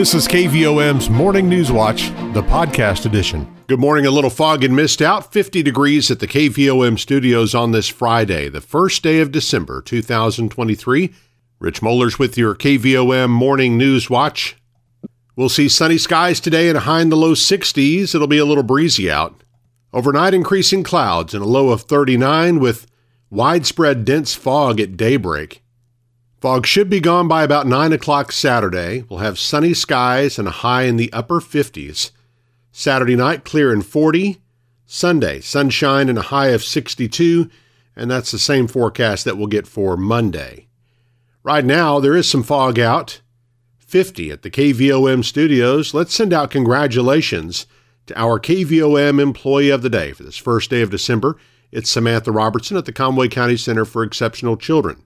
This is KVOM's Morning News Watch, the podcast edition. Good morning. A little fog and mist out. 50 degrees at the KVOM studios on this Friday, the first day of December 2023. Rich Mollers with your KVOM Morning News Watch. We'll see sunny skies today and a high in the low 60s. It'll be a little breezy out. Overnight, increasing clouds and a low of 39 with widespread dense fog at daybreak. Fog should be gone by about 9 o'clock Saturday. We'll have sunny skies and a high in the upper 50s. Saturday night, clear and 40. Sunday, sunshine and a high of 62. And that's the same forecast that we'll get for Monday. Right now, there is some fog out. 50 at the KVOM studios. Let's send out congratulations to our KVOM Employee of the Day for this first day of December. It's Samantha Robertson at the Conway County Center for Exceptional Children.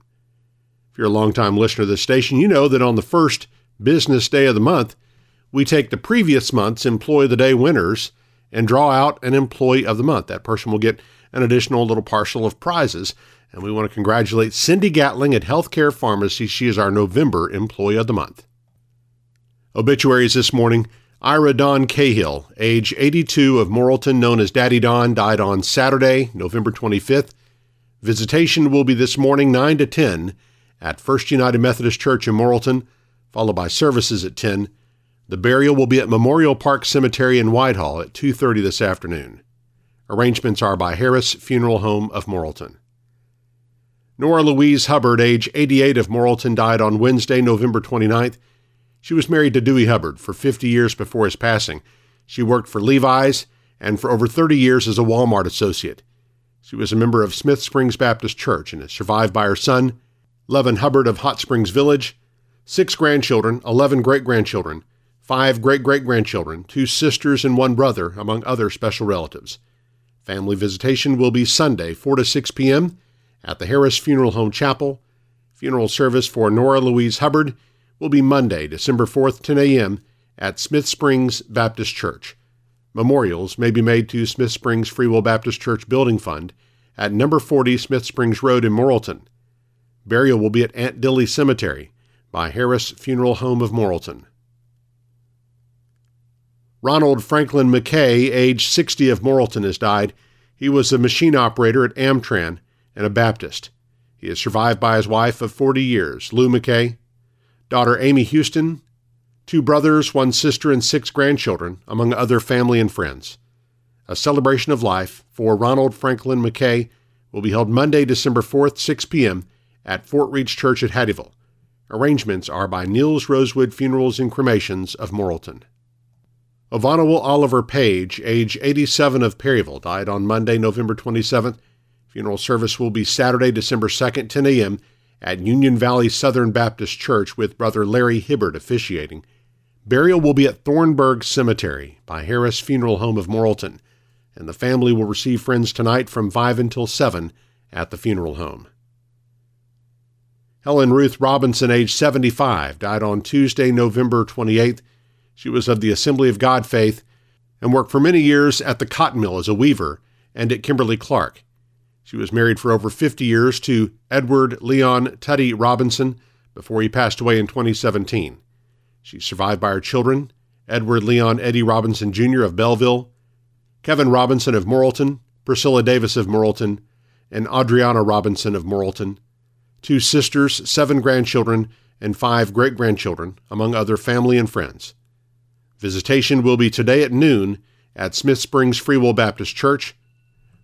If you're a longtime listener to this station, you know that on the first business day of the month, we take the previous month's Employee of the Day winners and draw out an Employee of the Month. That person will get an additional little parcel of prizes. And we want to congratulate Cindy Gatling at Healthcare Pharmacy. She is our November Employee of the Month. Obituaries this morning. Ira Don Cahill, age 82 of Morrilton, known as Daddy Don, died on Saturday, November 25th. Visitation will be this morning 9 to 10 at First United Methodist Church in Morrilton, followed by services at 10. The burial will be at Memorial Park Cemetery in Whitehall at 2:30 this afternoon. Arrangements are by Harris Funeral Home of Morrilton. Nora Louise Hubbard, age 88 of Morrilton, died on Wednesday, November 29th. She was married to Dewey Hubbard for 50 years before his passing. She worked for Levi's and for over 30 years as a Walmart associate. She was a member of Smith Springs Baptist Church and is survived by her son, Levin Hubbard of Hot Springs Village, six grandchildren, 11 great grandchildren, five great great grandchildren, two sisters, and one brother, among other special relatives. Family visitation will be Sunday, 4 to 6 p.m. at the Harris Funeral Home Chapel. Funeral service for Nora Louise Hubbard will be Monday, December 4th, 10 a.m. at Smith Springs Baptist Church. Memorials may be made to Smith Springs Free Will Baptist Church Building Fund at number 40 Smith Springs Road in Morrilton. Burial will be at Aunt Dilly Cemetery by Harris Funeral Home of Morrilton. Ronald Franklin McKay, age 60 of Morrilton, has died. He was a machine operator at Amtran and a Baptist. He is survived by his wife of 40 years, Lou McKay, daughter Amy Houston, two brothers, one sister, and six grandchildren, among other family and friends. A celebration of life for Ronald Franklin McKay will be held Monday, December 4th, 6 p.m at Fort Reach Church at Hattieville. Arrangements are by Niels Rosewood Funerals and Cremations of Morrilton. Ovanawal Oliver Page, age 87 of Perryville, died on Monday, November 27th. Funeral service will be Saturday, December 2nd, 10 a.m. at Union Valley Southern Baptist Church with Brother Larry Hibbert officiating. Burial will be at Thornburg Cemetery by Harris Funeral Home of Morrilton, and the family will receive friends tonight from 5 until 7 at the funeral home. Helen Ruth Robinson, age 75, died on Tuesday, November 28th. She was of the Assembly of God faith and worked for many years at the cotton mill as a weaver and at Kimberly Clark. She was married for over 50 years to Edward Leon Tuddy Robinson before he passed away in 2017. She's survived by her children, Edward Leon Eddie Robinson Jr. of Belleville, Kevin Robinson of Morrilton, Priscilla Davis of Morrilton, and Adriana Robinson of Morrilton two sisters, seven grandchildren, and five great grandchildren, among other family and friends. Visitation will be today at noon at Smith Springs Free Will Baptist Church.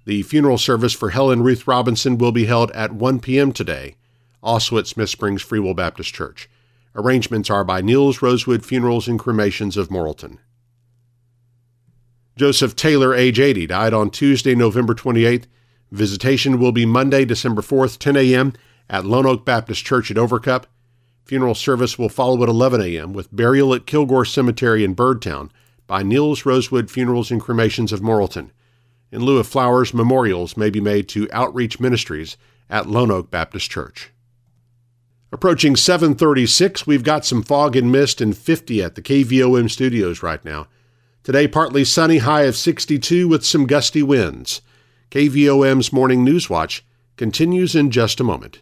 The funeral service for Helen Ruth Robinson will be held at 1 p.m. today, also at Smith Springs Free Will Baptist Church. Arrangements are by Niels Rosewood Funerals and Cremations of Morrilton. Joseph Taylor, age 80, died on Tuesday, November 28th. Visitation will be Monday, December 4th, 10 a.m at Lone Oak Baptist Church at Overcup. Funeral service will follow at 11 a.m. with burial at Kilgore Cemetery in Birdtown by Niels Rosewood Funerals and Cremations of Morrilton. In lieu of flowers, memorials may be made to Outreach Ministries at Lone Oak Baptist Church. Approaching 736, we've got some fog and mist and 50 at the KVOM studios right now. Today, partly sunny, high of 62 with some gusty winds. KVOM's Morning News Watch continues in just a moment.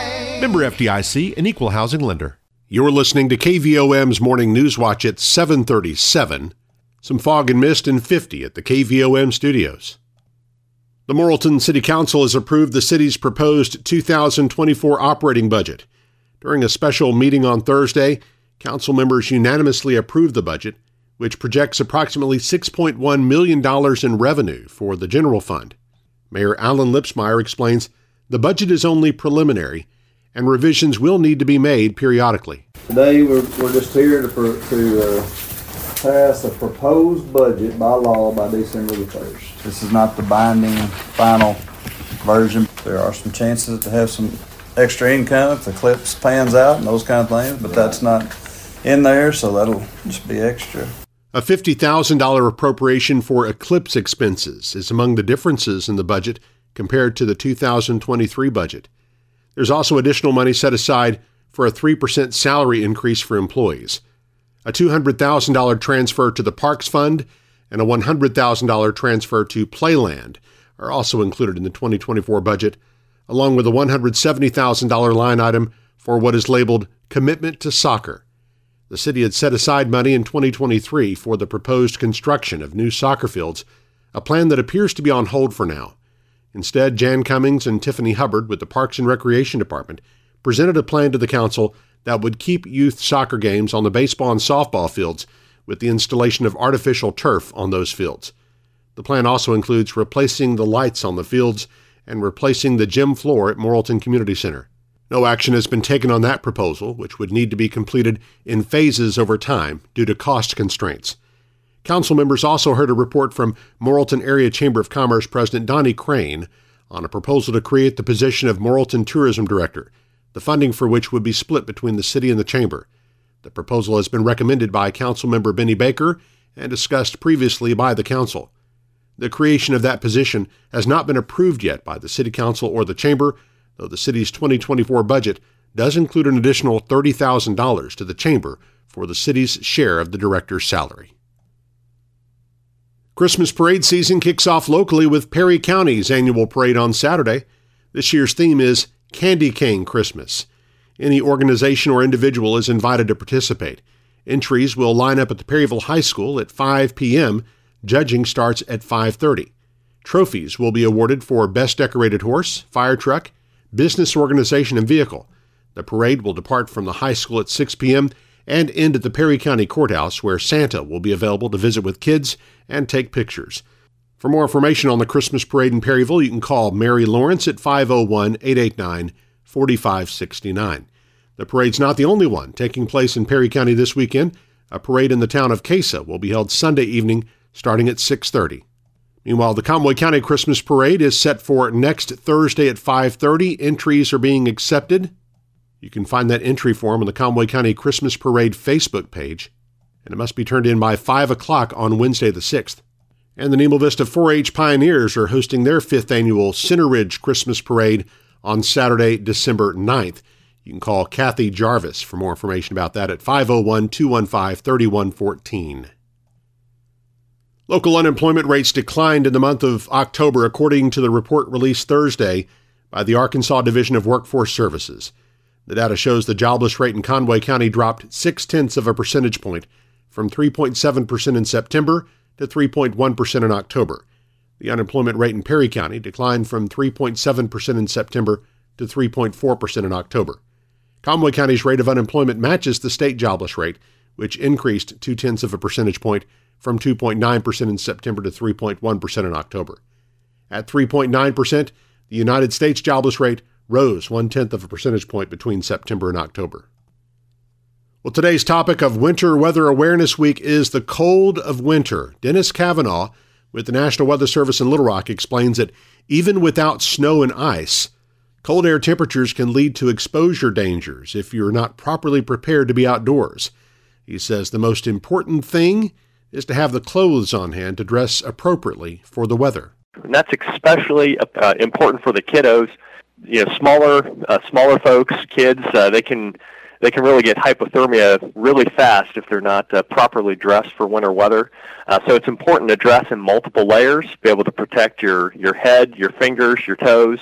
Member FDIC, an equal housing lender. You're listening to KVOM's Morning News Watch at 737. Some fog and mist and 50 at the KVOM studios. The Morrilton City Council has approved the city's proposed 2024 operating budget. During a special meeting on Thursday, council members unanimously approved the budget, which projects approximately $6.1 million in revenue for the general fund. Mayor Alan Lipsmeyer explains the budget is only preliminary and revisions will need to be made periodically. Today, we're, we're just here to, to uh, pass a proposed budget by law by December the 1st. This is not the binding final version. There are some chances to have some extra income if the eclipse pans out and those kind of things, but that's not in there, so that'll just be extra. A $50,000 appropriation for eclipse expenses is among the differences in the budget compared to the 2023 budget. There's also additional money set aside for a 3% salary increase for employees, a $200,000 transfer to the Parks Fund, and a $100,000 transfer to Playland are also included in the 2024 budget, along with a $170,000 line item for what is labeled Commitment to Soccer. The city had set aside money in 2023 for the proposed construction of new soccer fields, a plan that appears to be on hold for now. Instead, Jan Cummings and Tiffany Hubbard with the Parks and Recreation Department presented a plan to the council that would keep youth soccer games on the baseball and softball fields with the installation of artificial turf on those fields. The plan also includes replacing the lights on the fields and replacing the gym floor at Morrilton Community Center. No action has been taken on that proposal, which would need to be completed in phases over time due to cost constraints. Council members also heard a report from Morrilton Area Chamber of Commerce President Donnie Crane on a proposal to create the position of Morrilton Tourism Director, the funding for which would be split between the city and the chamber. The proposal has been recommended by Councilmember Benny Baker and discussed previously by the Council. The creation of that position has not been approved yet by the City Council or the Chamber, though the city's 2024 budget does include an additional $30,000 to the Chamber for the city's share of the director's salary. Christmas parade season kicks off locally with Perry County's annual parade on Saturday. This year's theme is Candy Cane Christmas. Any organization or individual is invited to participate. Entries will line up at the Perryville High School at 5 p.m. Judging starts at 5:30. Trophies will be awarded for best decorated horse, fire truck, business organization and vehicle. The parade will depart from the high school at 6 p.m. and end at the Perry County Courthouse where Santa will be available to visit with kids and take pictures. For more information on the Christmas parade in Perryville, you can call Mary Lawrence at 501 889 4569. The parade's not the only one taking place in Perry County this weekend. A parade in the town of Casa will be held Sunday evening starting at 6:30. Meanwhile, the Conway County Christmas Parade is set for next Thursday at 5:30. Entries are being accepted. You can find that entry form on the Conway County Christmas Parade Facebook page, and it must be turned in by 5 o'clock on Wednesday the 6th. And the Nemo Vista 4 H Pioneers are hosting their fifth annual Center Ridge Christmas Parade on Saturday, December 9th. You can call Kathy Jarvis for more information about that at 501 215 3114. Local unemployment rates declined in the month of October, according to the report released Thursday by the Arkansas Division of Workforce Services. The data shows the jobless rate in Conway County dropped six tenths of a percentage point from 3.7% in September to 3.1% in October. The unemployment rate in Perry County declined from 3.7% in September to 3.4% in October. Conway County's rate of unemployment matches the state jobless rate, which increased two tenths of a percentage point from 2.9% in September to 3.1% in October. At 3.9%, the United States jobless rate rose one tenth of a percentage point between September and October. Well, today's topic of Winter Weather Awareness Week is the cold of winter. Dennis Kavanaugh with the National Weather Service in Little Rock explains that even without snow and ice, Cold air temperatures can lead to exposure dangers if you're not properly prepared to be outdoors. He says the most important thing is to have the clothes on hand to dress appropriately for the weather. And that's especially uh, important for the kiddos. You know, smaller uh, smaller folks, kids, uh, they can they can really get hypothermia really fast if they're not uh, properly dressed for winter weather. Uh, so it's important to dress in multiple layers, be able to protect your your head, your fingers, your toes.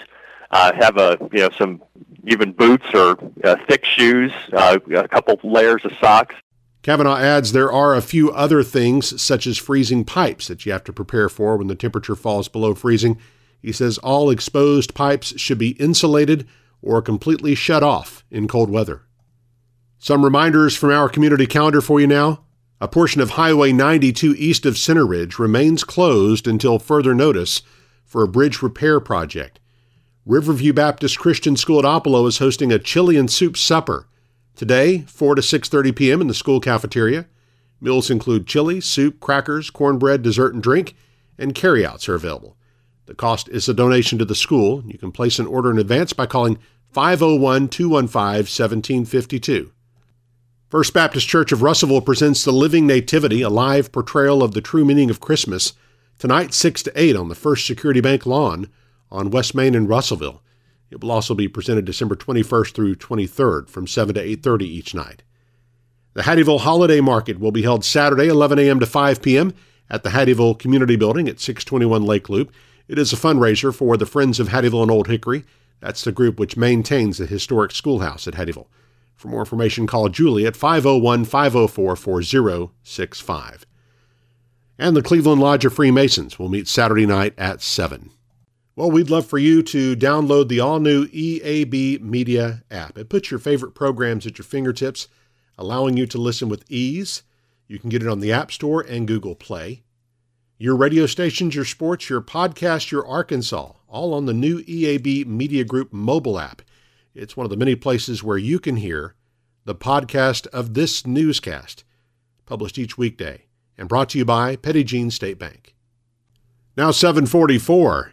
Uh, have a you know some even boots or uh, thick shoes, uh, a couple layers of socks. Kavanaugh adds there are a few other things, such as freezing pipes, that you have to prepare for when the temperature falls below freezing. He says all exposed pipes should be insulated or completely shut off in cold weather. Some reminders from our community calendar for you now. A portion of Highway 92 east of Center Ridge remains closed until further notice for a bridge repair project. Riverview Baptist Christian School at Oppelo is hosting a chili and soup supper today, 4 to 6:30 p.m. in the school cafeteria. Meals include chili, soup, crackers, cornbread, dessert, and drink, and carryouts are available. The cost is a donation to the school. You can place an order in advance by calling 501 215 1752. First Baptist Church of Russellville presents The Living Nativity, a live portrayal of the true meaning of Christmas, tonight 6 to 8 on the First Security Bank lawn on West Main in Russellville. It will also be presented December 21st through 23rd from 7 to 8:30 each night. The Hattieville Holiday Market will be held Saturday 11 a.m. to 5 p.m. at the Hattieville Community Building at 621 Lake Loop. It is a fundraiser for the Friends of Hattieville and Old Hickory. That's the group which maintains the historic schoolhouse at Hattieville. For more information, call Julie at 501 504 4065. And the Cleveland Lodge of Freemasons will meet Saturday night at 7. Well, we'd love for you to download the all new EAB Media app. It puts your favorite programs at your fingertips, allowing you to listen with ease. You can get it on the App Store and Google Play. Your radio stations, your sports, your podcast, your Arkansas, all on the new EAB Media Group mobile app. It's one of the many places where you can hear the podcast of this newscast, published each weekday and brought to you by Petit Jean State Bank. Now 744.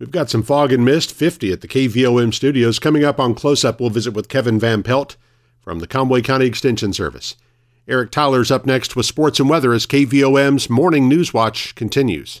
We've got some fog and mist, 50 at the KVOM studios. Coming up on Close Up, we'll visit with Kevin Van Pelt from the Conway County Extension Service. Eric Tyler's up next with sports and weather as KVOM's Morning News Watch continues.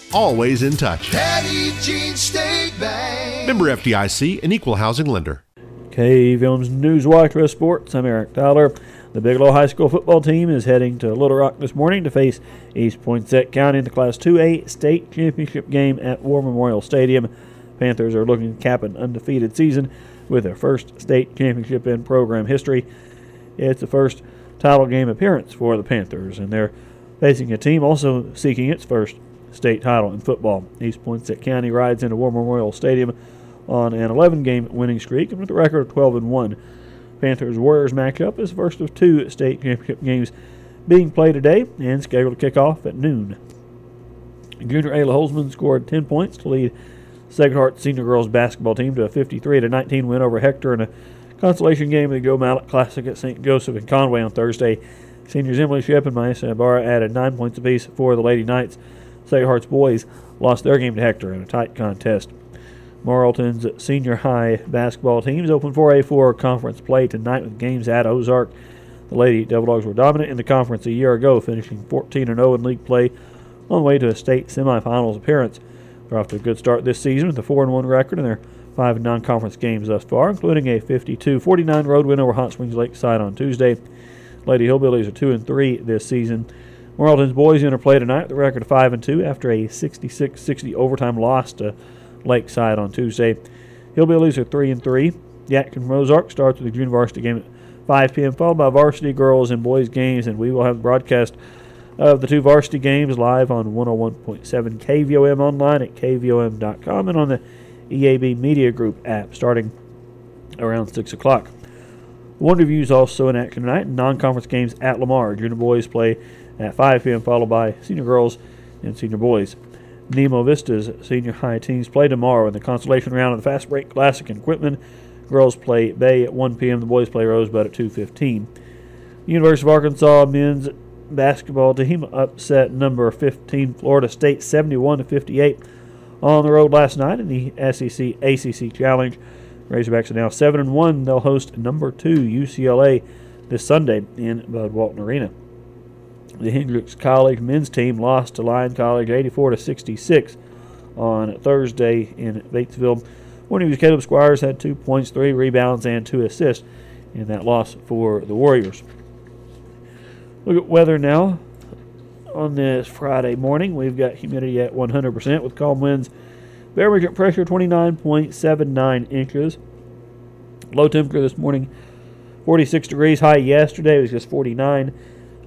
always in touch. Petit Jean State Bank. Member FDIC, an equal housing lender. KVOM's News Watch for Sports. I'm Eric Tyler. The Bigelow High School football team is heading to Little Rock this morning to face East Poinsett County in the Class 2A state championship game at War Memorial Stadium. Panthers are looking to cap an undefeated season with their first state championship in program history. It's the first title game appearance for the Panthers, and they're facing a team also seeking its first state title in football. East Poinsett County rides into War Memorial Stadium on an 11-game winning streak and with a record of 12 and 1. Panthers Warriors matchup is the first of two state championship games being played today and scheduled to kick off at noon. Junior Ayla Holzman scored 10 points to lead Sacred Heart Senior Girls basketball team to a 53 19 win over Hector in a consolation game of the Go Mallet Classic at St. Joseph in Conway on Thursday. Seniors Emily Shep and Maisa Ibarra added nine points apiece for the Lady Knights. Sacred Heart's boys lost their game to Hector in a tight contest. Morrilton's senior high basketball teams open for A4 conference play tonight with games at Ozark. The Lady Devil Dogs were dominant in the conference a year ago, finishing 14 0 in league play on the way to a state semifinals appearance. They're off to a good start this season with a 4 1 record in their five non conference games thus far, including a 52 49 road win over Hot Springs Lakeside on Tuesday. Lady Hillbillies are 2 and 3 this season. Morrilton's boys interplay tonight with a record of 5 and 2 after a 66 60 overtime loss to Lakeside on Tuesday. Hillbillies are 3 and 3. Yadkin Ozark starts with the junior varsity game at 5 p.m., followed by varsity girls and boys games, and we will have the broadcast of the two varsity games live on 101.7 KVOM online at KVOM.com and on the EAB Media Group app starting around 6 o'clock. Wonder is also in action tonight. Non-conference games at Lamar. Junior boys play at 5 p.m. followed by senior girls and senior boys. Nemo Vista's senior high teams play tomorrow in the consolation round of the Fast Break Classic in Quitman. Girls play Bay at 1 p.m. The boys play Rosebud at 2:15. University of Arkansas men's basketball team upset number 15 Florida State 71 to 58 on the road last night in the SEC ACC Challenge. Razorbacks are now 7 and 1. They'll host number 2 UCLA this Sunday in Bud Walton Arena. The Hendrix College men's team lost to Lyon College 84 to 66 on Thursday in Batesville. Of Caleb Squires had two points, three rebounds, and two assists in that loss for the Warriors. Look at weather now. On this Friday morning, we've got humidity at 100% with calm winds. Barometric pressure 29.79 inches. Low temperature this morning 46 degrees. High yesterday was just 49.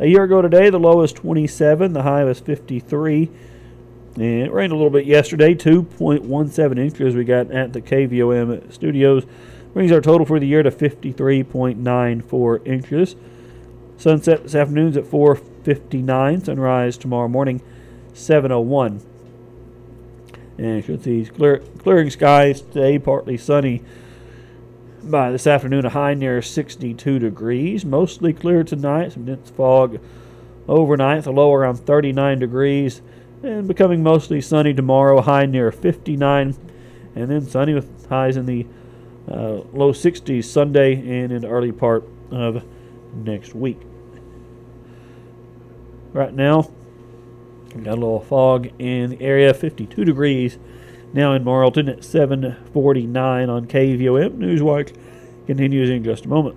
A year ago today, the low was 27. The high was 53. And it rained a little bit yesterday, 2.17 inches we got at the KVOM studios. Brings our total for the year to 53.94 inches. Sunset this afternoon's at 4:59. Sunrise tomorrow morning, 7:01. And should see clear, clearing skies today, partly sunny. By this afternoon, a high near 62 degrees. Mostly clear tonight. Some dense fog overnight. The low around 39 degrees, and becoming mostly sunny tomorrow. High near 59, and then sunny with highs in the uh, low 60s Sunday and in the early part of next week. Right now, got a little fog in the area, 52 degrees now in Morrilton at 749 on KVOM. Newswatch continues in just a moment.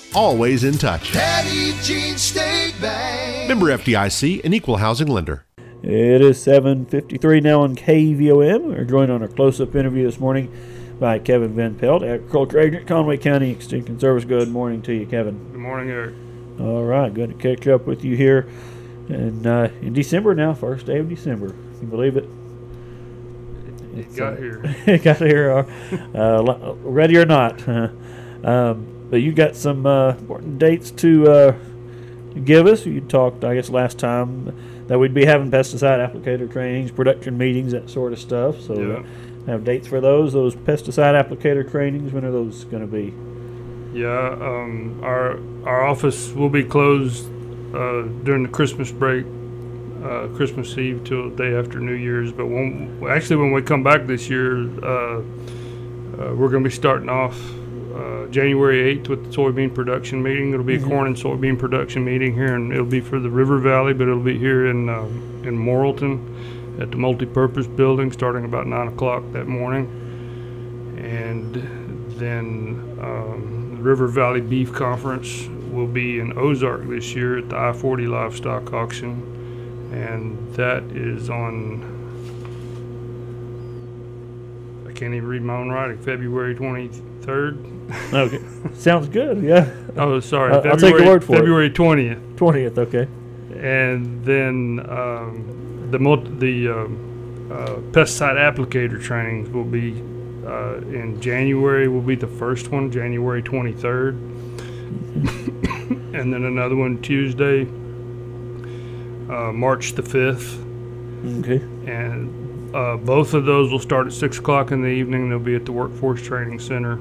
always in touch. Petit Jean State Bank. Member FDIC, an equal housing lender. It is 7.53 now on KVOM. We're joined on a close-up interview this morning by Kevin Van Pelt, agriculture agent, Conway County Extension Service. Good morning to you, Kevin. Good morning, Eric. All right, good to catch up with you here. And uh, in December now, first day of December. Can you believe it? It got here. it got here, uh, uh, ready or not. um, but you got some uh, important dates to uh, give us. You talked, I guess, last time that we'd be having pesticide applicator trainings, production meetings, that sort of stuff. So, Yeah. have dates for those. Those pesticide applicator trainings. When are those going to be? Yeah, um, our our office will be closed uh, during the Christmas break, uh, Christmas Eve till the day after New Year's. But when actually when we come back this year, uh, uh, we're going to be starting off uh, January 8th with the soybean production meeting. It'll be a corn and soybean production meeting here, and it'll be for the River Valley, but it'll be here in um, in Morrilton at the multipurpose building starting about nine o'clock that morning, and then. Um, the River Valley Beef Conference will be in Ozark this year at the I 40 Livestock Auction, and that is on, I can't even read my own writing, February 23rd. Okay, sounds good. Yeah, Oh, sorry, Uh, I'll take February, your word for it. February 20th. twentieth. Okay. And then um, the multi, the um, uh, pesticide applicator trainings will be uh, in January. Will be the first one, January 23rd, and then another one Tuesday, uh, March the 5th. Okay. And uh, both of those will start at six o'clock in the evening. They'll be at the Workforce Training Center.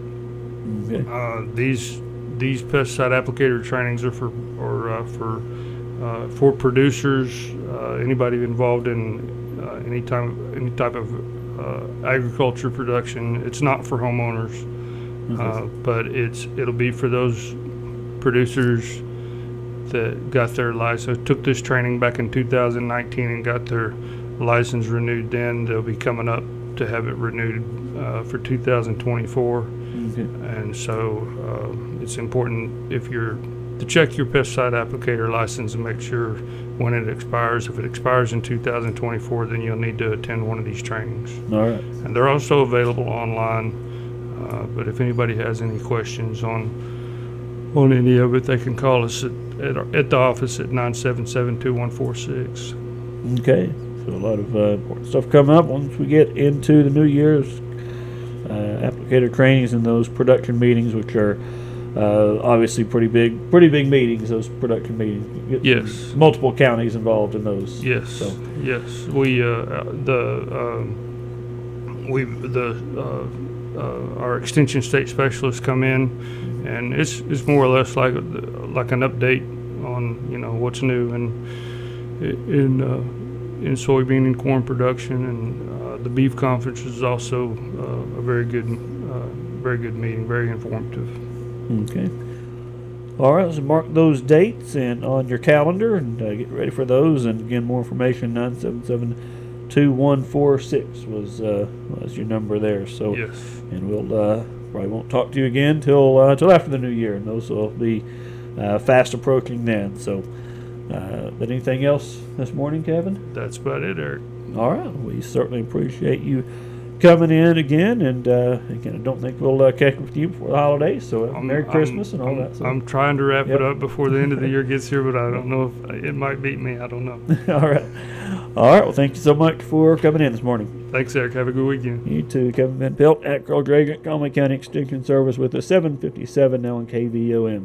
Uh, these these pesticide applicator trainings are for or uh, for uh, for producers, uh, anybody involved in uh, any type of, any type of uh, agriculture production. It's not for homeowners, uh, but it's it'll be for those producers that got their license, took this training back in 2019 and got their license renewed. Then they'll be coming up to have it renewed uh, for 2024. And so uh, it's important if you're to check your pesticide applicator license and make sure when it expires. If it expires in 2024, then you'll need to attend one of these trainings. All right. And they're also available online. Uh, but if anybody has any questions on on any of it, they can call us at, at, our, at the office at 977-2146. Okay. So a lot of uh, important stuff coming up once we get into the new year's applicator trainings and those production meetings, which are uh, obviously pretty big, pretty big meetings. Those production meetings. Yes. Multiple counties involved in those. Yes, So yes. We uh, uh, the um, we the uh, uh, our extension state specialists come in, and it's it's more or less like like an update on you know what's new in in uh, in soybean and corn production, and uh, the beef conference is also uh, a very good uh, very good meeting, very informative. Okay. All right, so mark those dates and on your calendar and uh, get ready for those. And again, more information 977 2146 was uh, was your number there. So Yes. and we'll uh, probably won't talk to you again till uh, till after the new year, and those will be uh, fast approaching then. So, uh, but anything else this morning, Kevin? That's about it, Eric. All right, we certainly appreciate you coming in again, and uh, again, I don't think we'll uh, catch up with you before the holidays. So, uh, I'm- Merry I'm- Christmas and all I'm, that. So. I'm trying to wrap Yep. it up before the end of the year gets here, but I don't know if it might beat me. I don't know. all right, all right. Well, thank you so much for coming in this morning. Thanks, Eric. Have a good weekend. You too, Kevin Van Pelt at Carl Dragon, Conway County Extension Service with a 757 now on KVOM.